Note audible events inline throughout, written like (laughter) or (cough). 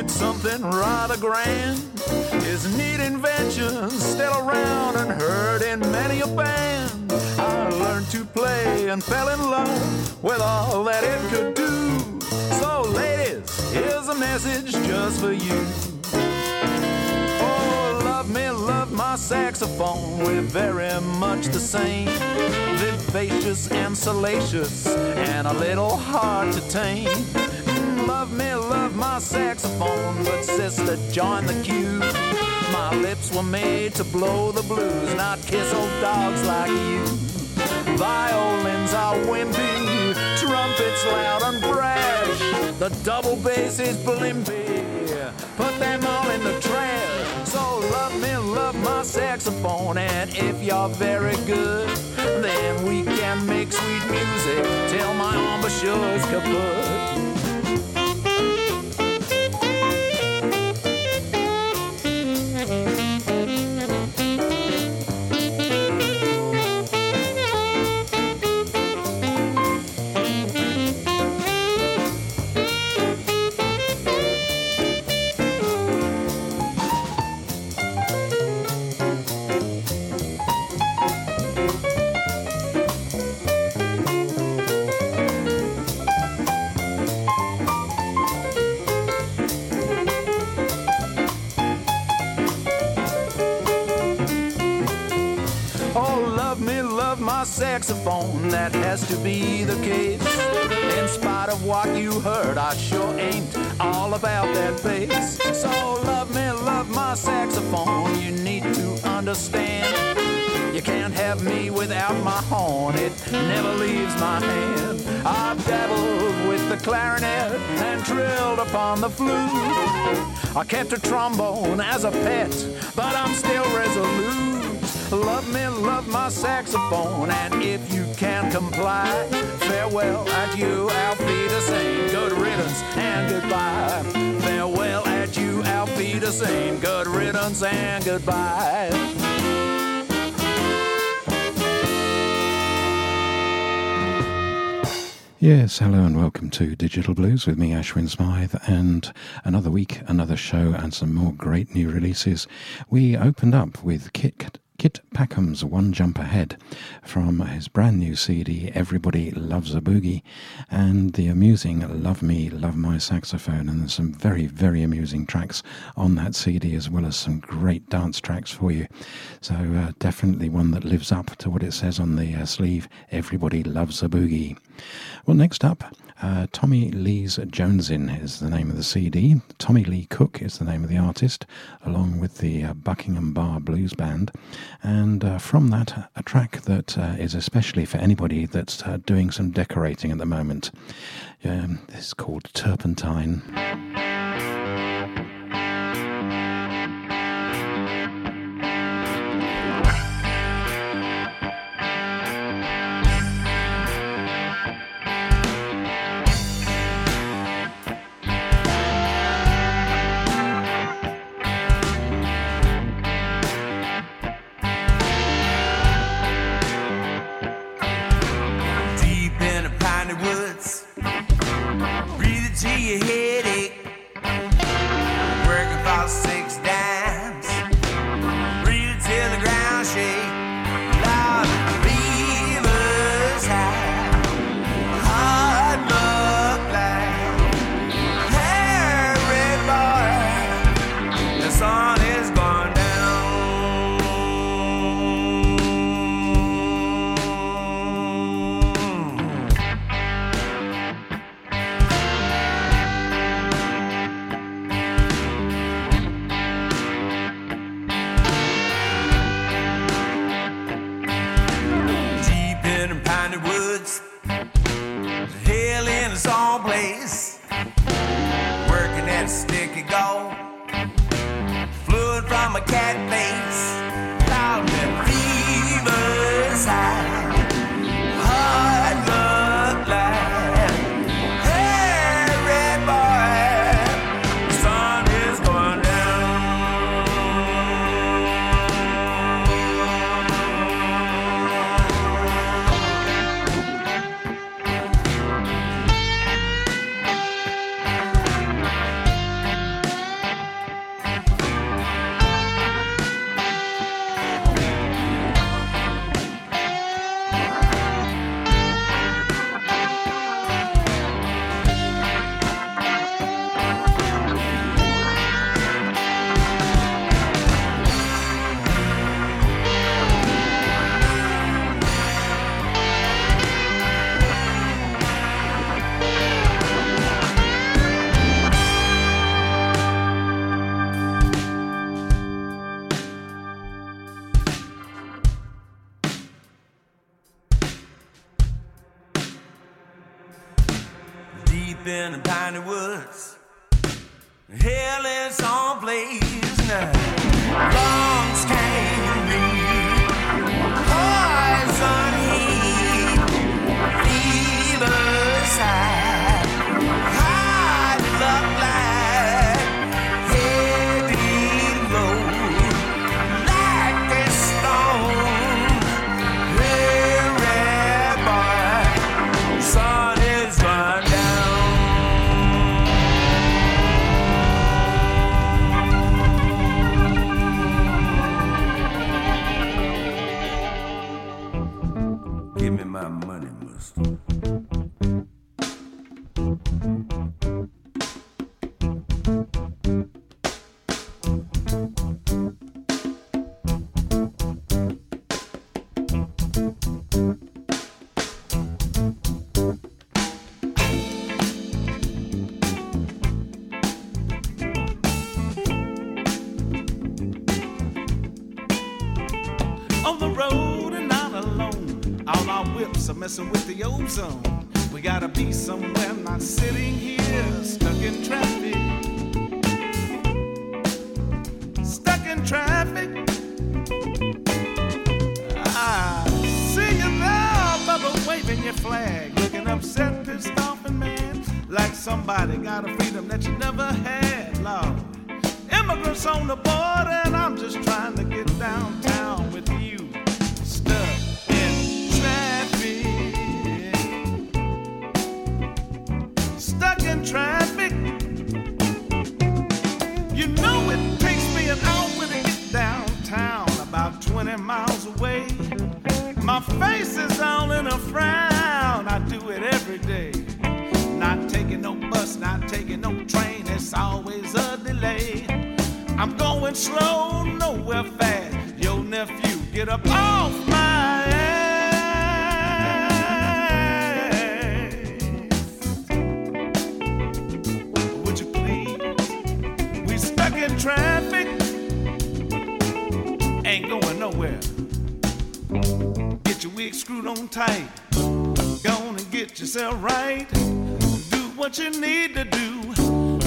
It's something rather grand. His neat inventions still around and heard in many a band. I learned to play and fell in love with all that it could do. So, ladies, here's a message just for you. Oh, love me, love my saxophone. We're very much the same. Vivacious and salacious, and a little hard to tame. Love me, love my saxophone, but sister, join the queue. My lips were made to blow the blues, not kiss old dogs like you. Violins are wimpy, trumpets loud and brash. The double bass is blimpy, put them all in the trash. So love me, love my saxophone, and if you're very good, then we can make sweet music till my embouchure's kaput. Saxophone. That has to be the case. In spite of what you heard, I sure ain't all about that bass. So love me, love my saxophone. You need to understand. You can't have me without my horn. It never leaves my hand. I've dabbled with the clarinet and trilled upon the flute. I kept a trombone as a pet, but I'm still resolute. Love me, love my saxophone, and if you can't comply, farewell, adieu, auf Wiedersehen, good riddance and goodbye. Farewell, adieu, auf Wiedersehen, good riddance and goodbye. Yes, hello and welcome to Digital Blues with me, Ashwin Smythe, and another week, another show, and some more great new releases. We opened up with Kit. Kit Packham's One Jump Ahead from his brand new CD, Everybody Loves a Boogie, and the amusing Love Me, Love My Saxophone. And there's some very, very amusing tracks on that CD, as well as some great dance tracks for you. So, uh, definitely one that lives up to what it says on the uh, sleeve Everybody Loves a Boogie. Well, next up, uh, Tommy Lee's Jonesin is the name of the CD. Tommy Lee Cook is the name of the artist, along with the uh, Buckingham Bar Blues Band. And uh, from that, a track that uh, is especially for anybody that's uh, doing some decorating at the moment. Um, this is called Turpentine. In the woods. Ozone. We gotta be somewhere, not sitting here stuck in traffic. Stuck in traffic. I see you now, Bubba, waving your flag, looking upset, pissed off, and mad, like somebody got a freedom that you never had, Lord. Immigrants on the border, and I'm just trying to get downtown traffic. You know it takes me an hour to get downtown, about 20 miles away. My face is all in a frown. I do it every day. Not taking no bus, not taking no train. It's always a delay. I'm going slow, nowhere fast. Your nephew, get up off my traffic, ain't going nowhere. Get your wig screwed on tight. Go on and get yourself right. Do what you need to do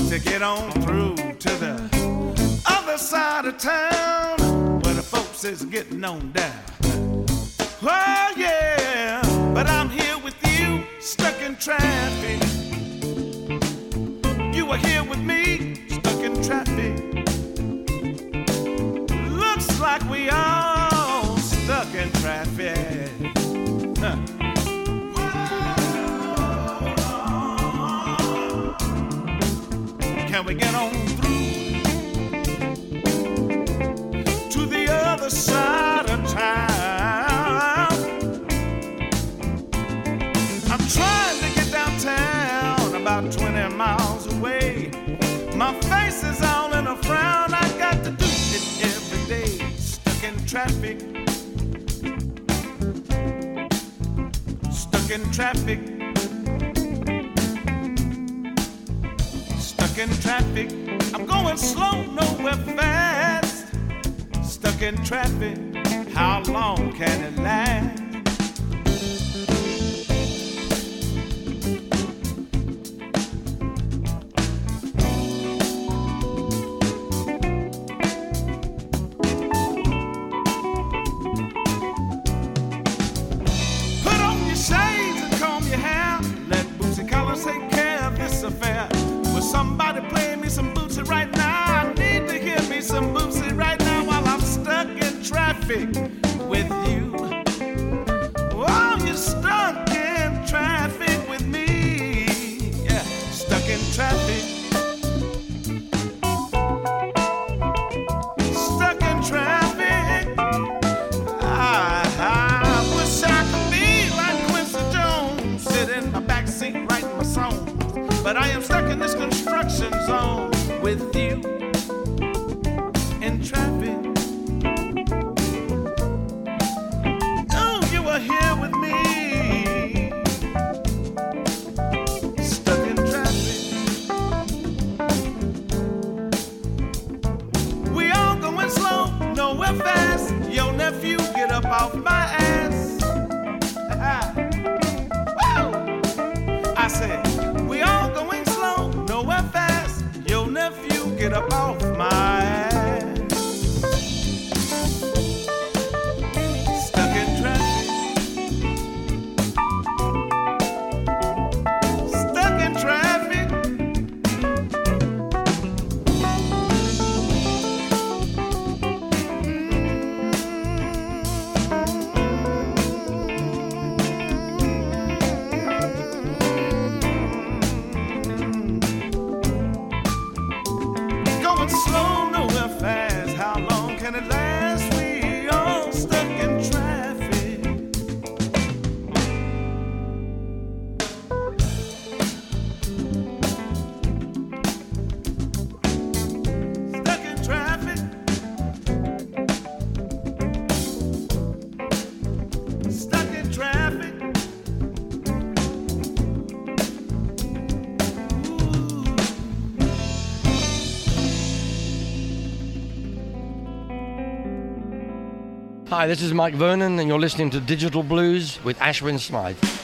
to get on through to the other side of town where the folks is getting on down. Oh yeah, but I'm here with you, stuck in traffic. You are here with me, stuck in traffic. Like we all stuck in traffic. Can we get on through to the other side of town? I'm trying to get downtown, about 20 miles away. My face is all in a frown. I got to do it every day, stuck in traffic. Stuck in traffic. Stuck in traffic. I'm going slow, nowhere fast. Stuck in traffic. How long can it last? off my Hi, this is Mike Vernon, and you're listening to Digital Blues with Ashwin Smythe.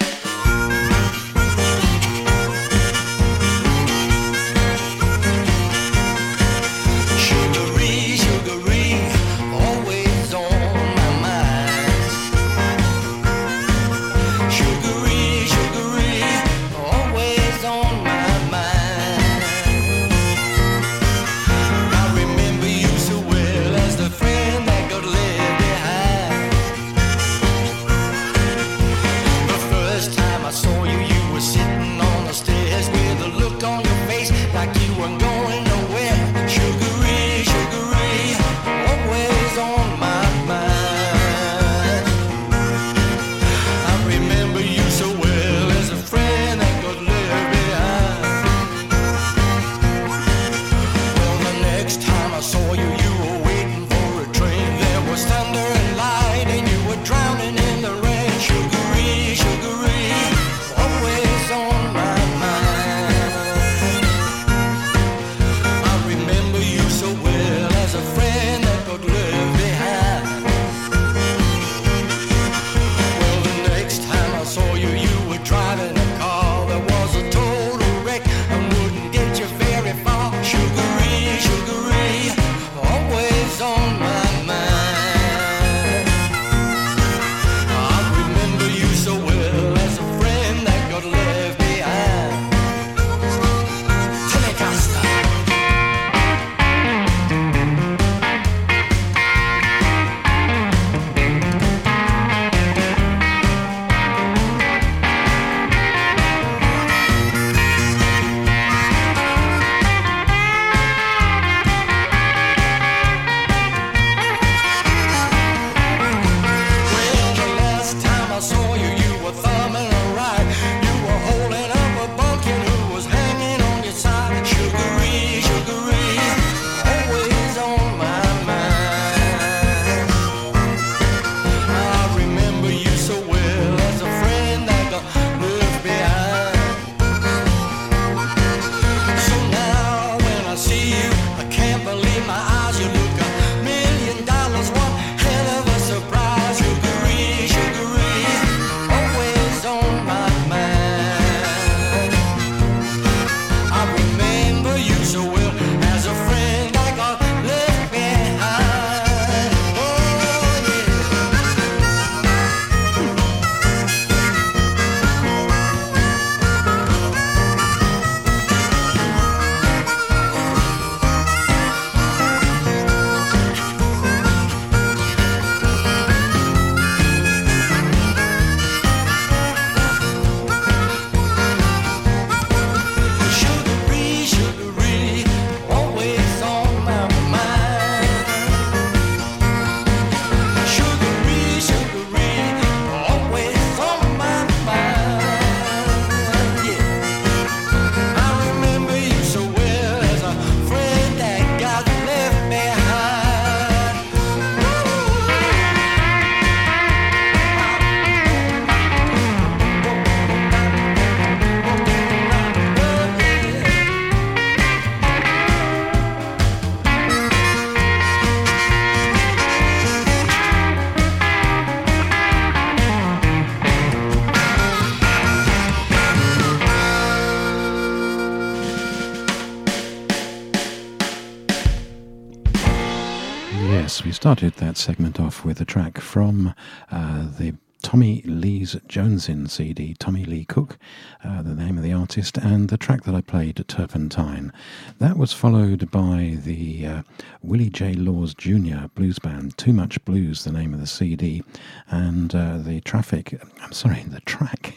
Started that segment off with a track from uh, the Tommy Lee's Jonesin CD, Tommy Lee Cook, uh, the name of the artist, and the track that I played, Turpentine. That was followed by the uh, Willie J. Laws Jr. blues band, Too Much Blues, the name of the CD, and uh, the traffic, I'm sorry, the track.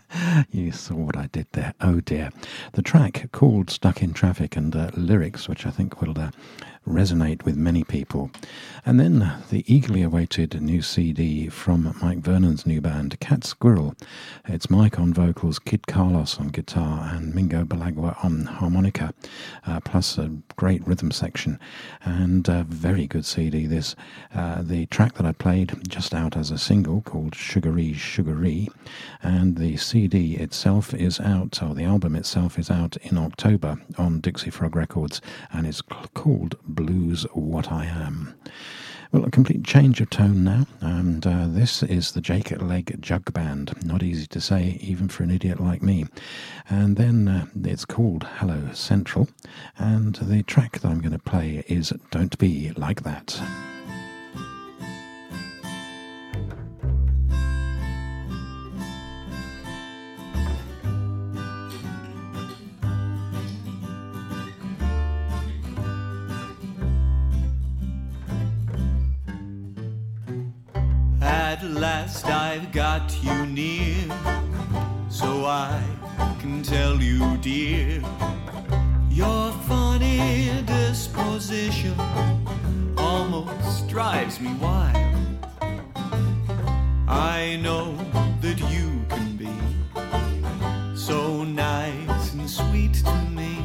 (laughs) you saw what I did there. Oh dear. The track called Stuck in Traffic and uh, lyrics, which I think will uh, resonate with many people. And then the eagerly awaited new CD from Mike Vernon's new band, Cat Squirrel. It's Mike on vocals, Kid Carlos on guitar, and Mingo Balaguer on harmonica, uh, plus a great rhythm section. And a very good CD, this. Uh, the track that I played just out as a single called Sugaree Sugaree, and the CD itself is out, or the album itself is out in October on Dixie Frog Records, and it's called Blues What I Am. Well, a complete change of tone now, and uh, this is the Jake Leg Jug Band. Not easy to say, even for an idiot like me. And then uh, it's called Hello Central, and the track that I'm going to play is Don't Be Like That. At last I've got you near, so I can tell you, dear, your funny disposition almost drives me wild. I know that you can be so nice and sweet to me,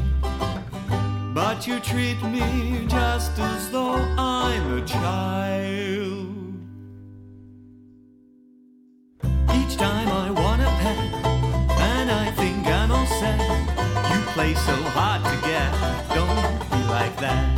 but you treat me just as though I'm a child. Time I want a pet, and I think I'm all set. You play so hard to get, don't be like that.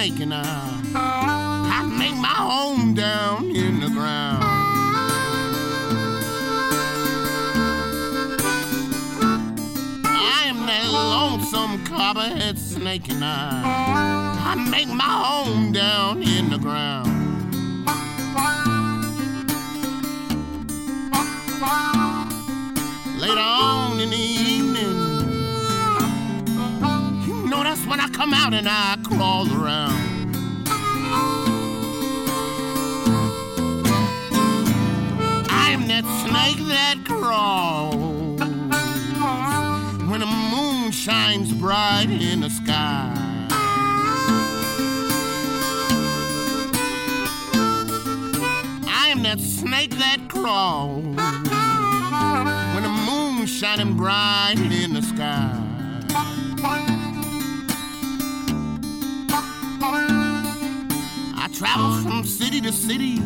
And I, I make my home down in the ground. I am that lonesome copperhead snake and I, I make my home down in the ground. Later on come out and I crawl around. I am that snake that crawls when the moon shines bright in the sky. I am that snake that crawls when the moon shining bright in travel from city to city.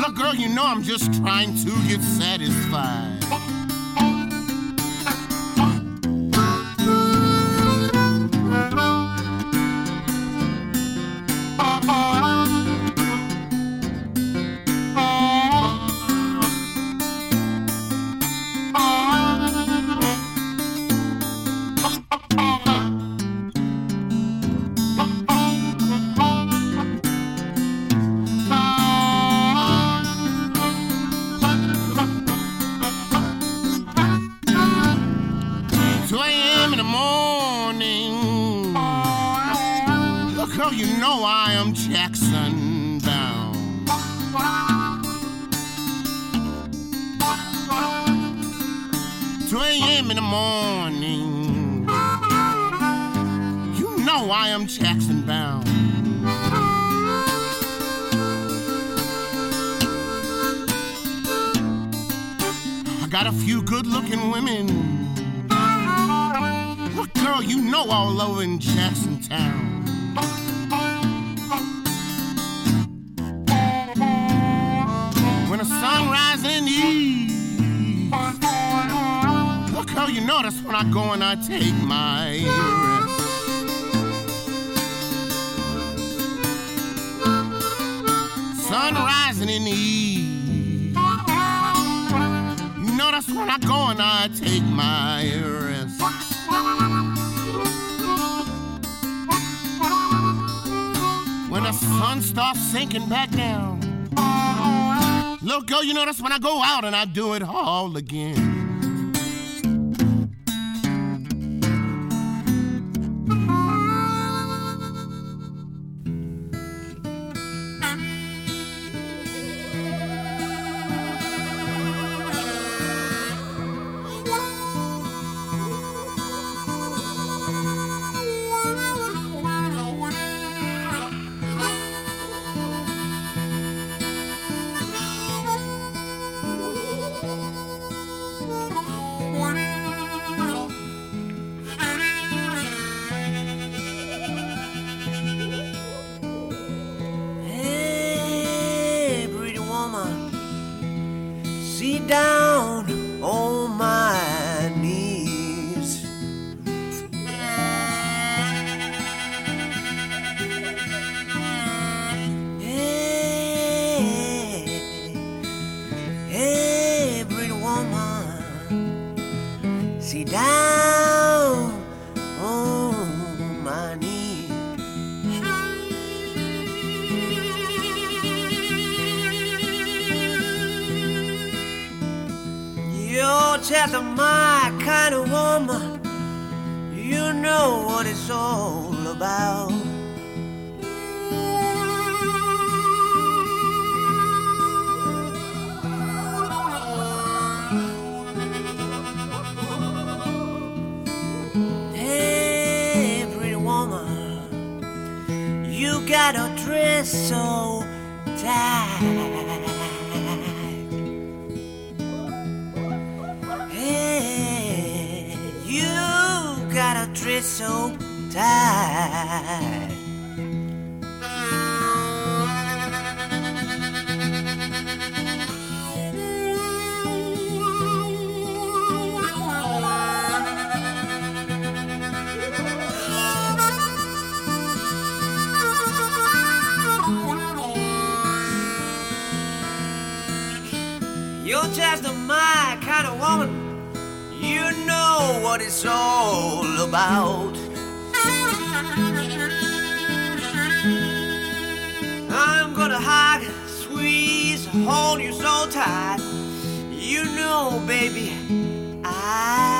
Look, girl, you know I'm just trying to get satisfied. Girl, you know I am Jackson bound. Two a.m. in the morning. You know I am Jackson bound. I got a few good-looking women. Look, girl, you know all over in Jackson Town. Look, girl, you know that's when I go and I take my rest. Sun rising in the east. You that's when I go and I take my rest. When the sun starts sinking back down. Look, girl, you know that's when I go out and I do it all again. Hold you so tight. You know, baby, I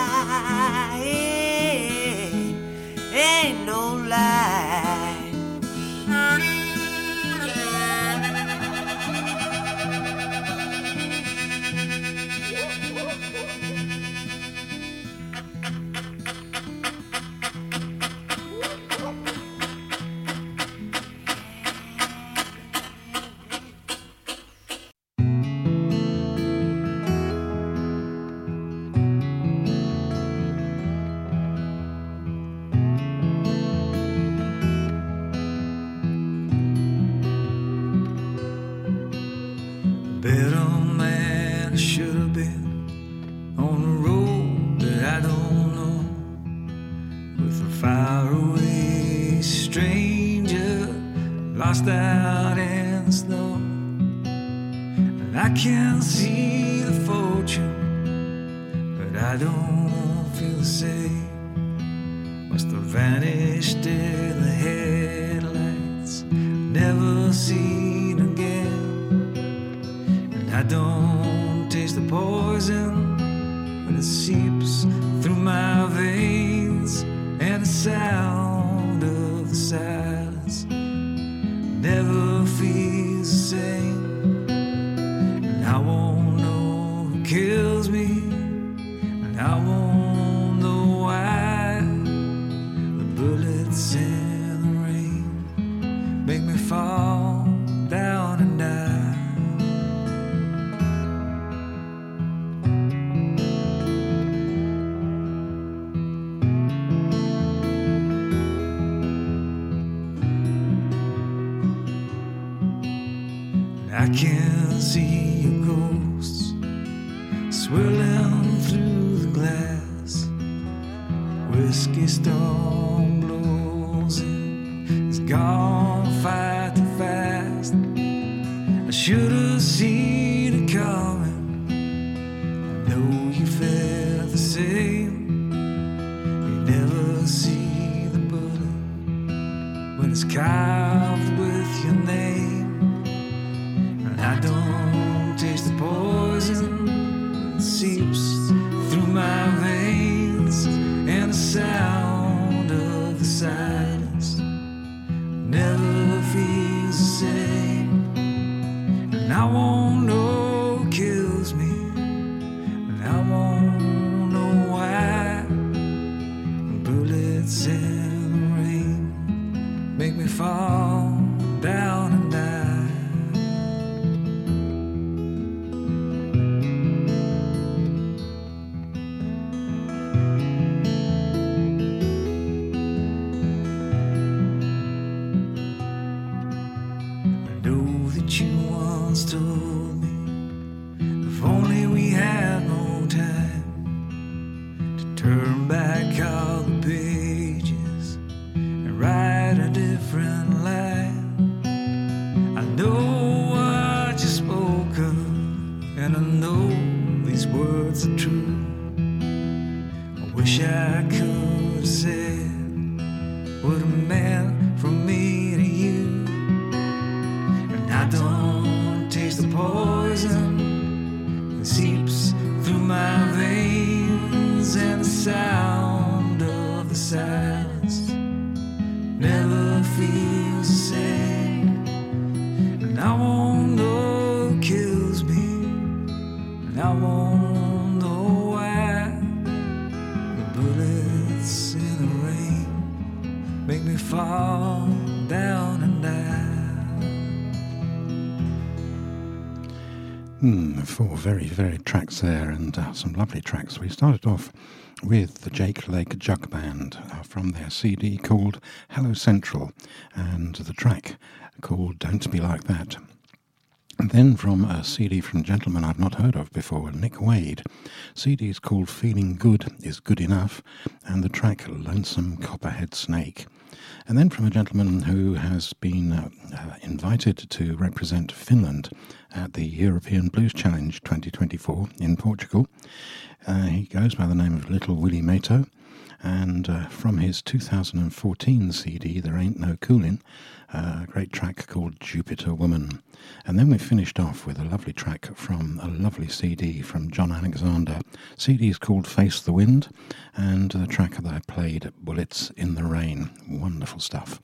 words are true. Very varied tracks there and uh, some lovely tracks. We started off with the Jake Leg Jug Band uh, from their CD called Hello Central and the track called Don't Be Like That. And then from a CD from a gentleman I've not heard of before, Nick Wade. CD is called Feeling Good is Good Enough and the track Lonesome Copperhead Snake. And then from a gentleman who has been uh, uh, invited to represent Finland at the European Blues Challenge 2024 in Portugal. Uh, he goes by the name of Little Willie Mehto. And uh, from his 2014 CD, There Ain't No Coolin', uh, a great track called Jupiter Woman. And then we finished off with a lovely track from a lovely CD from John Alexander. CD is called Face the Wind, and the track that I played, Bullets in the Rain. Wonderful stuff.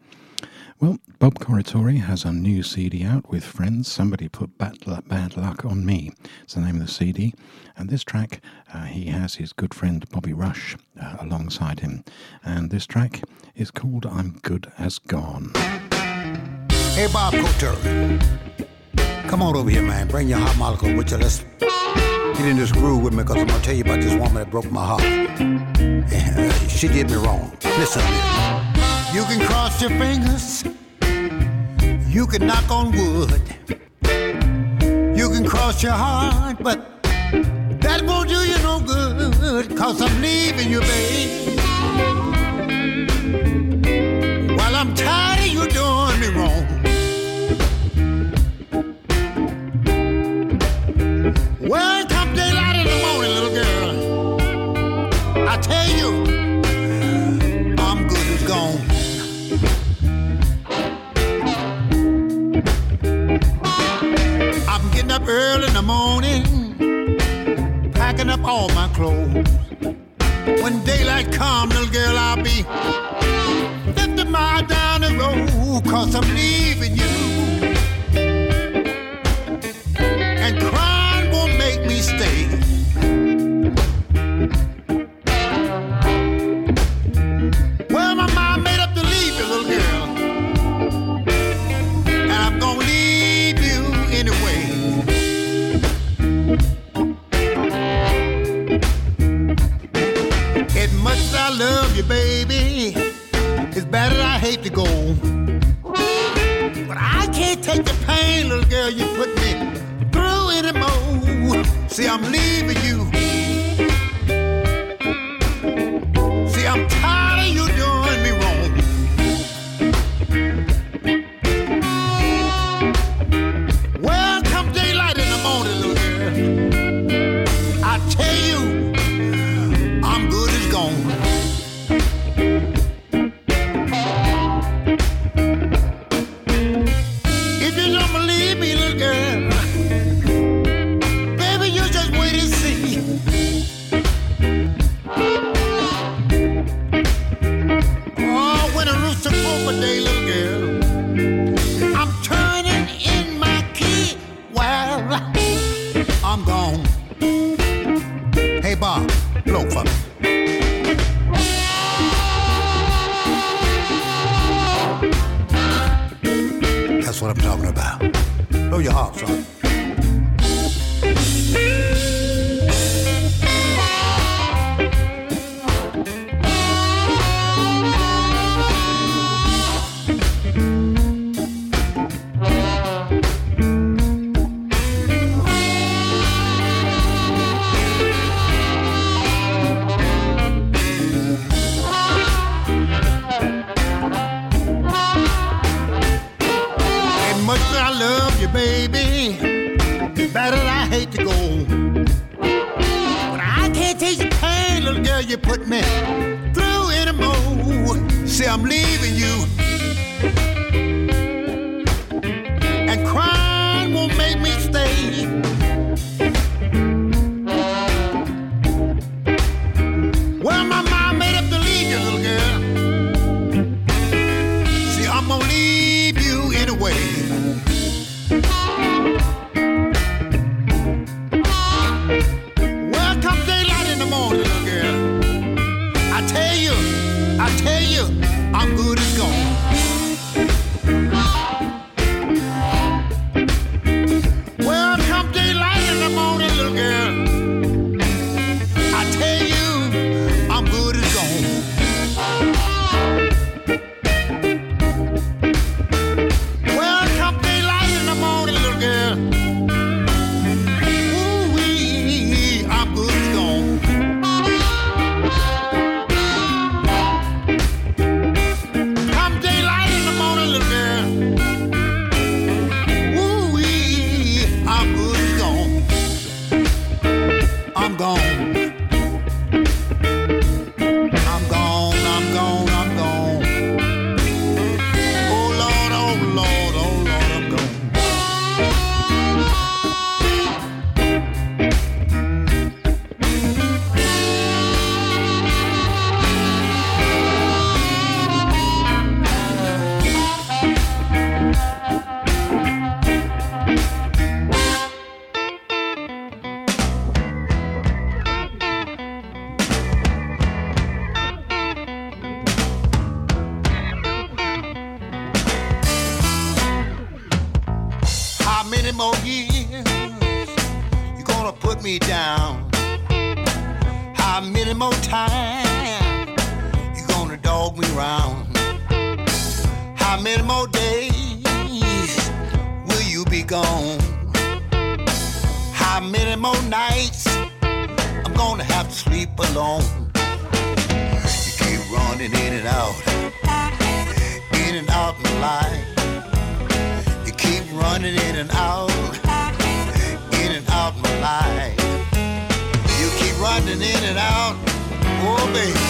Well, Bob Corritore has a new CD out with friends. Somebody put bad, bad luck on me. It's the name of the CD. And this track, uh, he has his good friend Bobby Rush uh, alongside him. And this track is called I'm Good as Gone. Hey, Bob Corritore. Come on over here, man. Bring your harmonica with you. Let's get in this groove with me because I'm going to tell you about this woman that broke my heart. (laughs) She did me wrong. Listen. You can cross your fingers, you can knock on wood, you can cross your heart, but that won't do you no good, cause I'm leaving you, babe. all my clothes. When daylight comes, little girl, I'll be 50 miles down the road, cause I'm leaving you. hate to go, but I can't take the pain, little girl, you put me through anymore. See, I'm leaving you. Sleep alone. You keep running in and out, in and out my life. You keep running in and out, in and out my life. You keep running in and out, oh baby.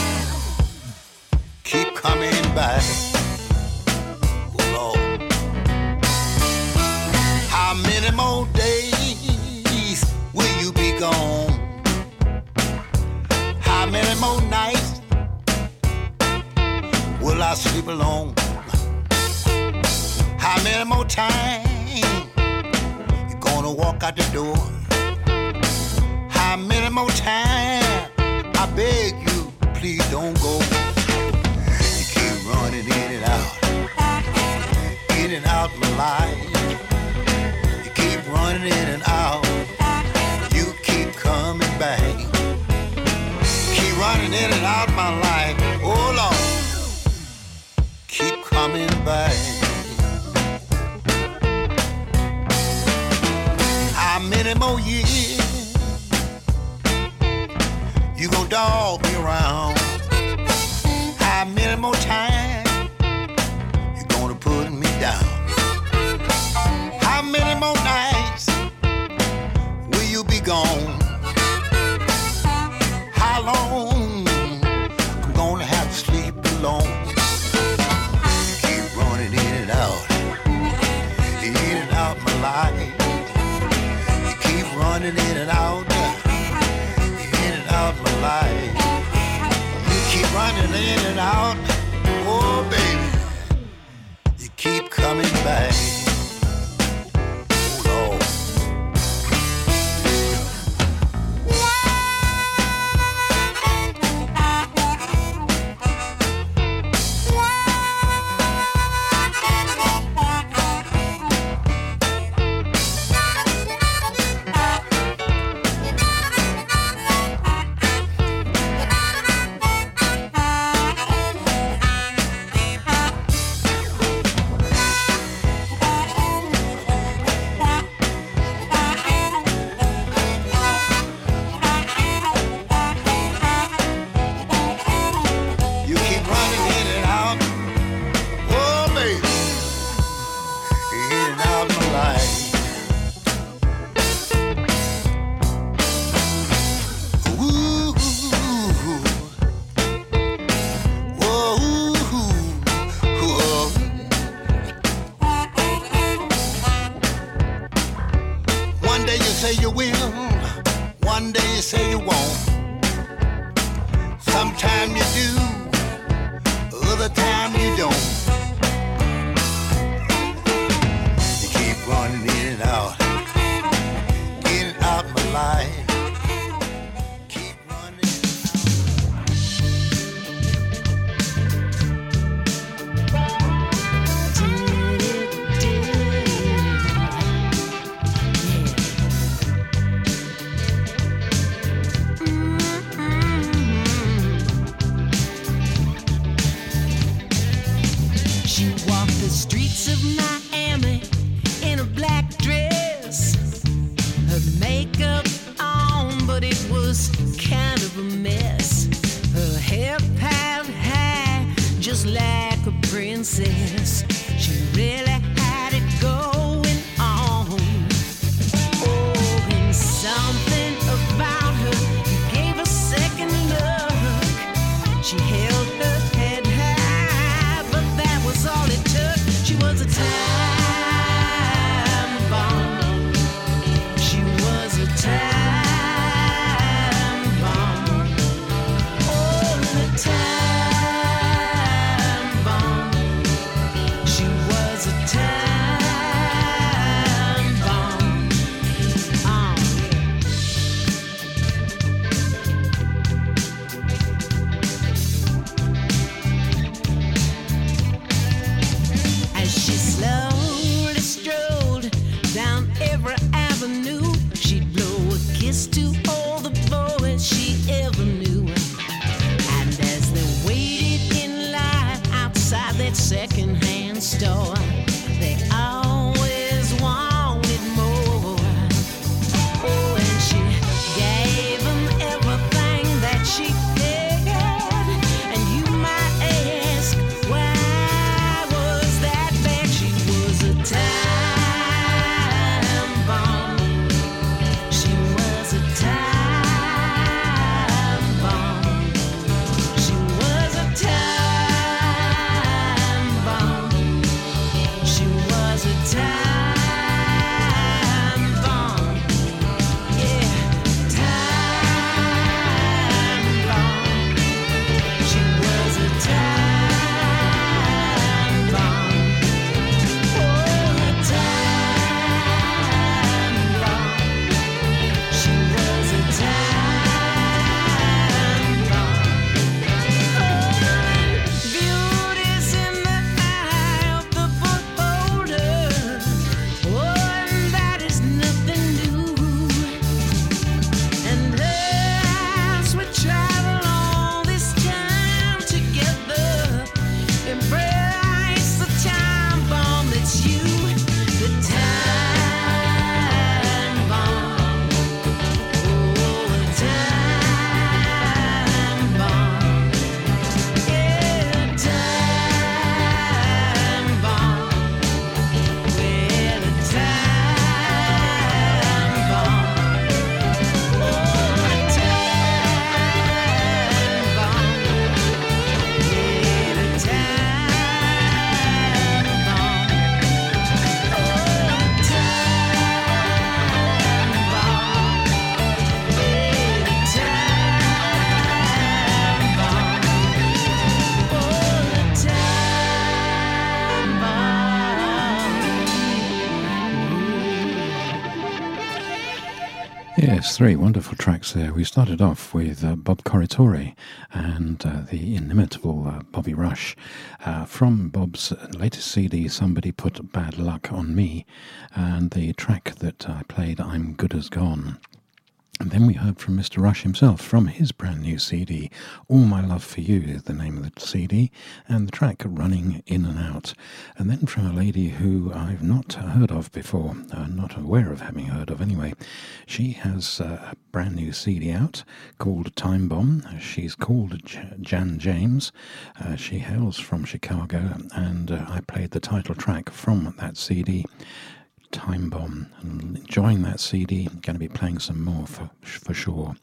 Keep coming back. Oh Lord. How many more days will you be gone? More nights will I sleep alone? How many more times you gonna walk out the door? How many more times I beg you, please don't go? You keep running in and out, in and out my life. You keep running in and out. You keep coming back. Running in and out my life. Oh Lord. Keep coming back. How many more years you gonna dog me around? How many more times you gonna put me down? How many more nights will you be gone? Running in and out, in and out my life. You keep running in and out, oh baby. You keep coming back. Three wonderful tracks there. We started off with uh, Bob Corritore and uh, the inimitable uh, Bobby Rush uh, from Bob's latest CD, Somebody Put Bad Luck on Me, and the track that I played, I'm Good as Gone. And then we heard from Mr. Rush himself from his brand new CD, All My Love for You is the name of the CD, and the track Running In and Out. And then from a lady who I've not heard of before, uh, not aware of having heard of anyway. She has uh, a brand new CD out called Time Bomb. She's called J- Jan James. Uh, she hails from Chicago, and uh, I played the title track from that CD. Time Bomb and enjoying that CD. Going to be playing some more for, for sure.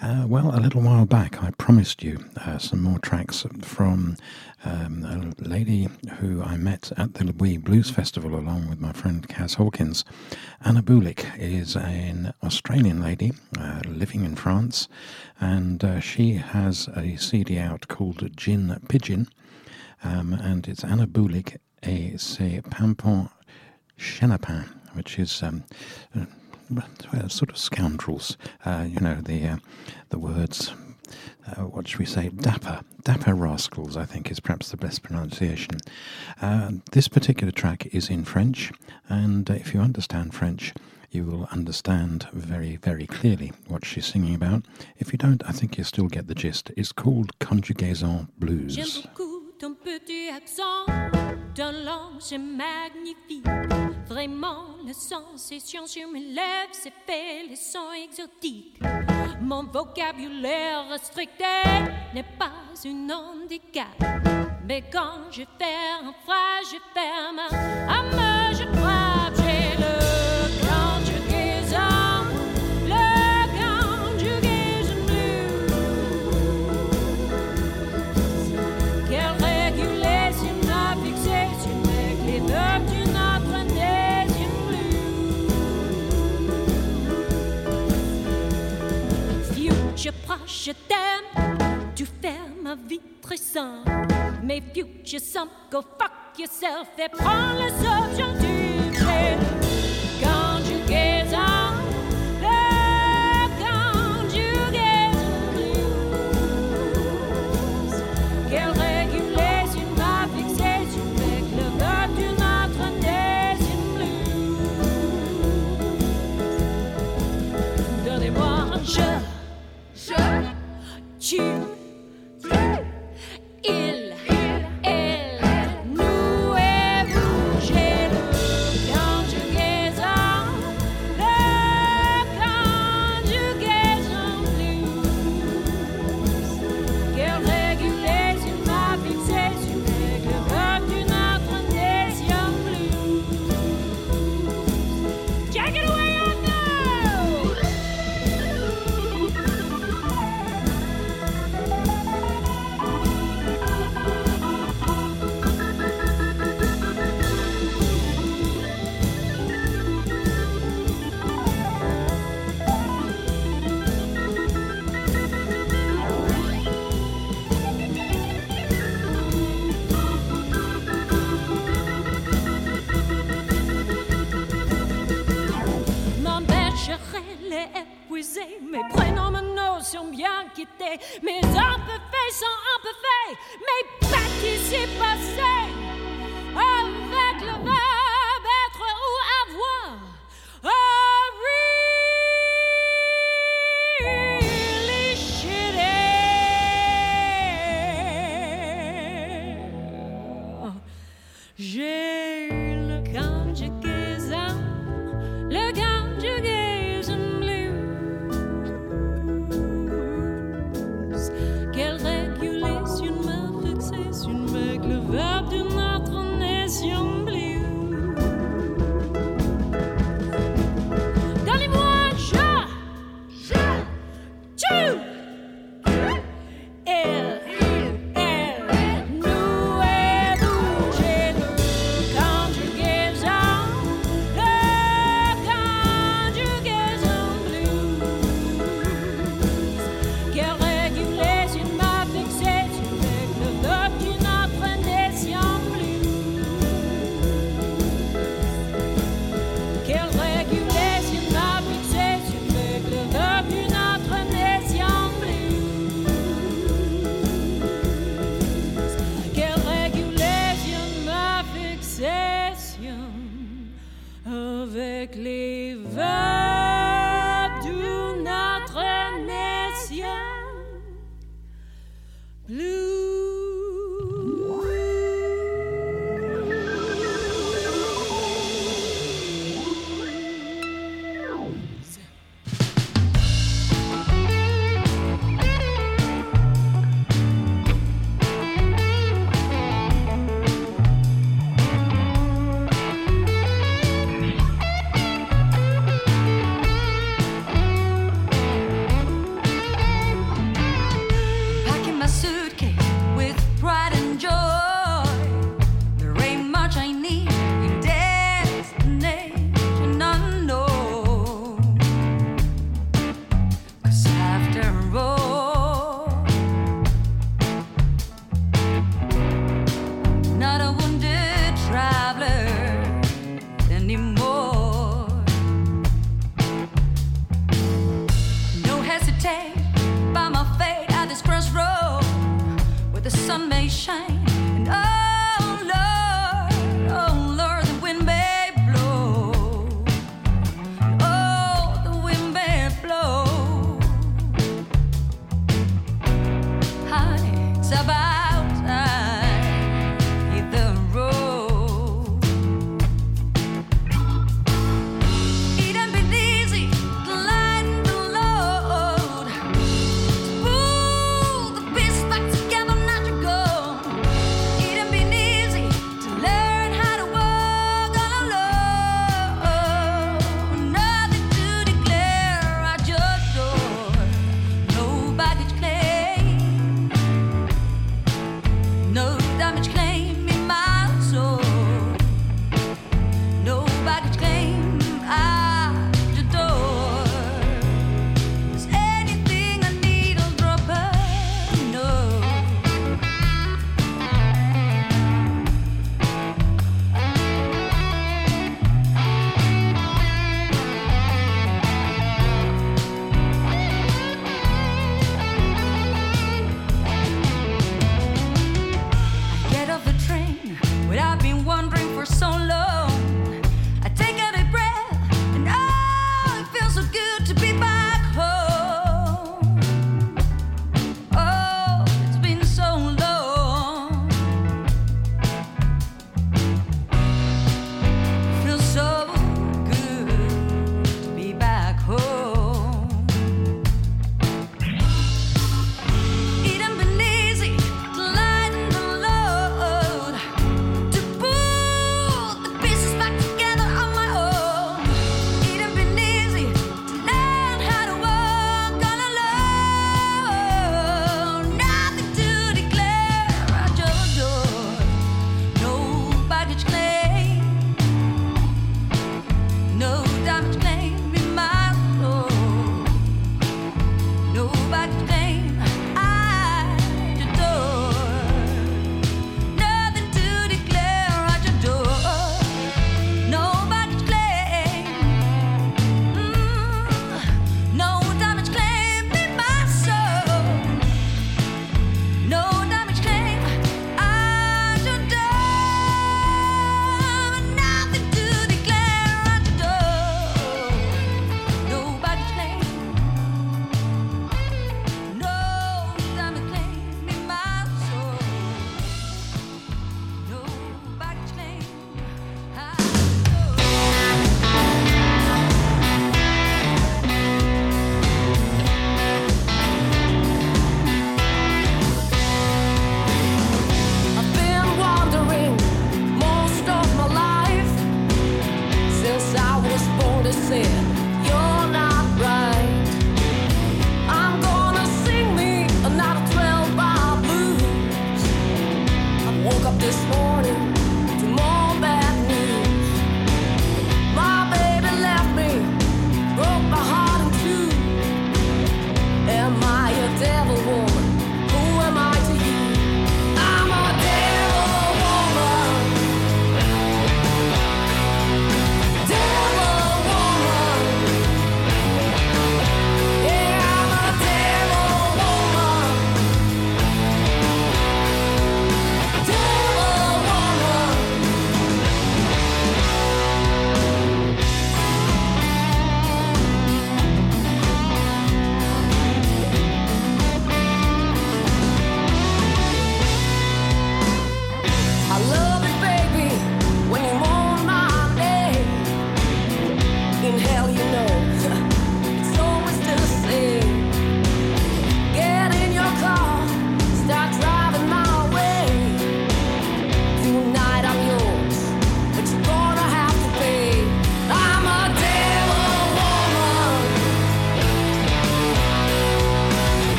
Uh, well, a little while back, I promised you uh, some more tracks from um, a lady who I met at the Wee Blues Festival along with my friend Kaz Hawkins. Anna Boulic is an Australian lady uh, living in France, and uh, she has a CD out called Gin Pidgin, um, and it's Anna Boulic et ses Pimpants Chenapans, which is um, uh, sort of scoundrels. Uh, you know the uh, the words. Uh, what should we say? Dapper, dapper rascals. I think is perhaps the best pronunciation. Uh, this particular track is in French, and if you understand French, you will understand very, very clearly what she's singing about. If you don't, I think you still get the gist. It's called Conjugaison Blues. Ton petit accent, langue c'est magnifique. Vraiment, la sensation sur mes lèvres, c'est fait les sons exotiques. Mon vocabulaire restricté n'est pas un handicap. Mais quand je fais un phrase, je ferme un mot, je frappe, je t'aime. Tu fermes ma vitre sans mes future some go fuck yourself et prends les objets du bien quittés,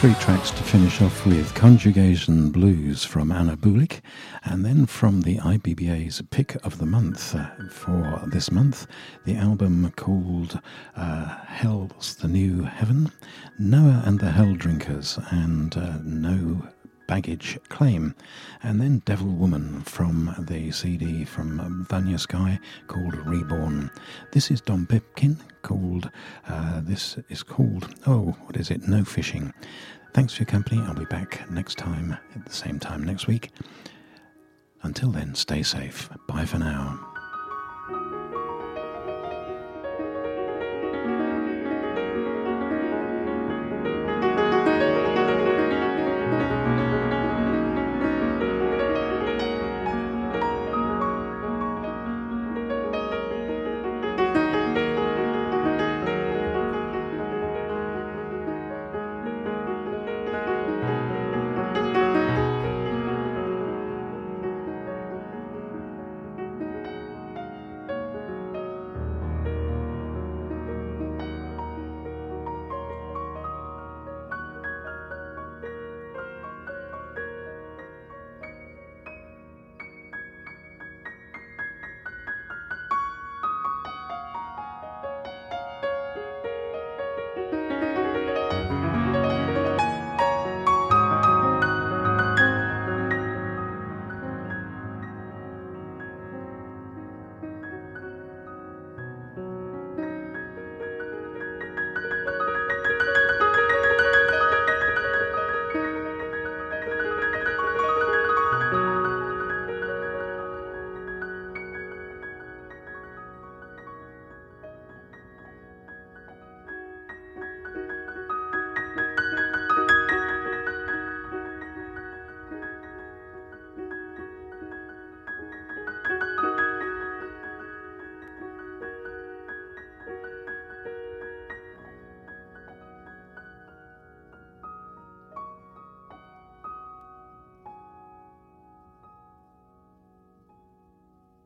three tracks to finish off with Conjugation Blues from Anna Boulic, and then from the IBBA's Pick of the Month uh, for this month, the album called uh, Hell's the New Heaven, Noa and the Helldrinkers, and uh, No Baggage Claim, and then Devil Woman from the CD from Vanja Sky called Reborn. This is Dom Pipkin called, uh, this is called, oh, what is it? No Fishing. Thanks for your company. I'll be back next time at the same time next week. Until then, stay safe. Bye for now.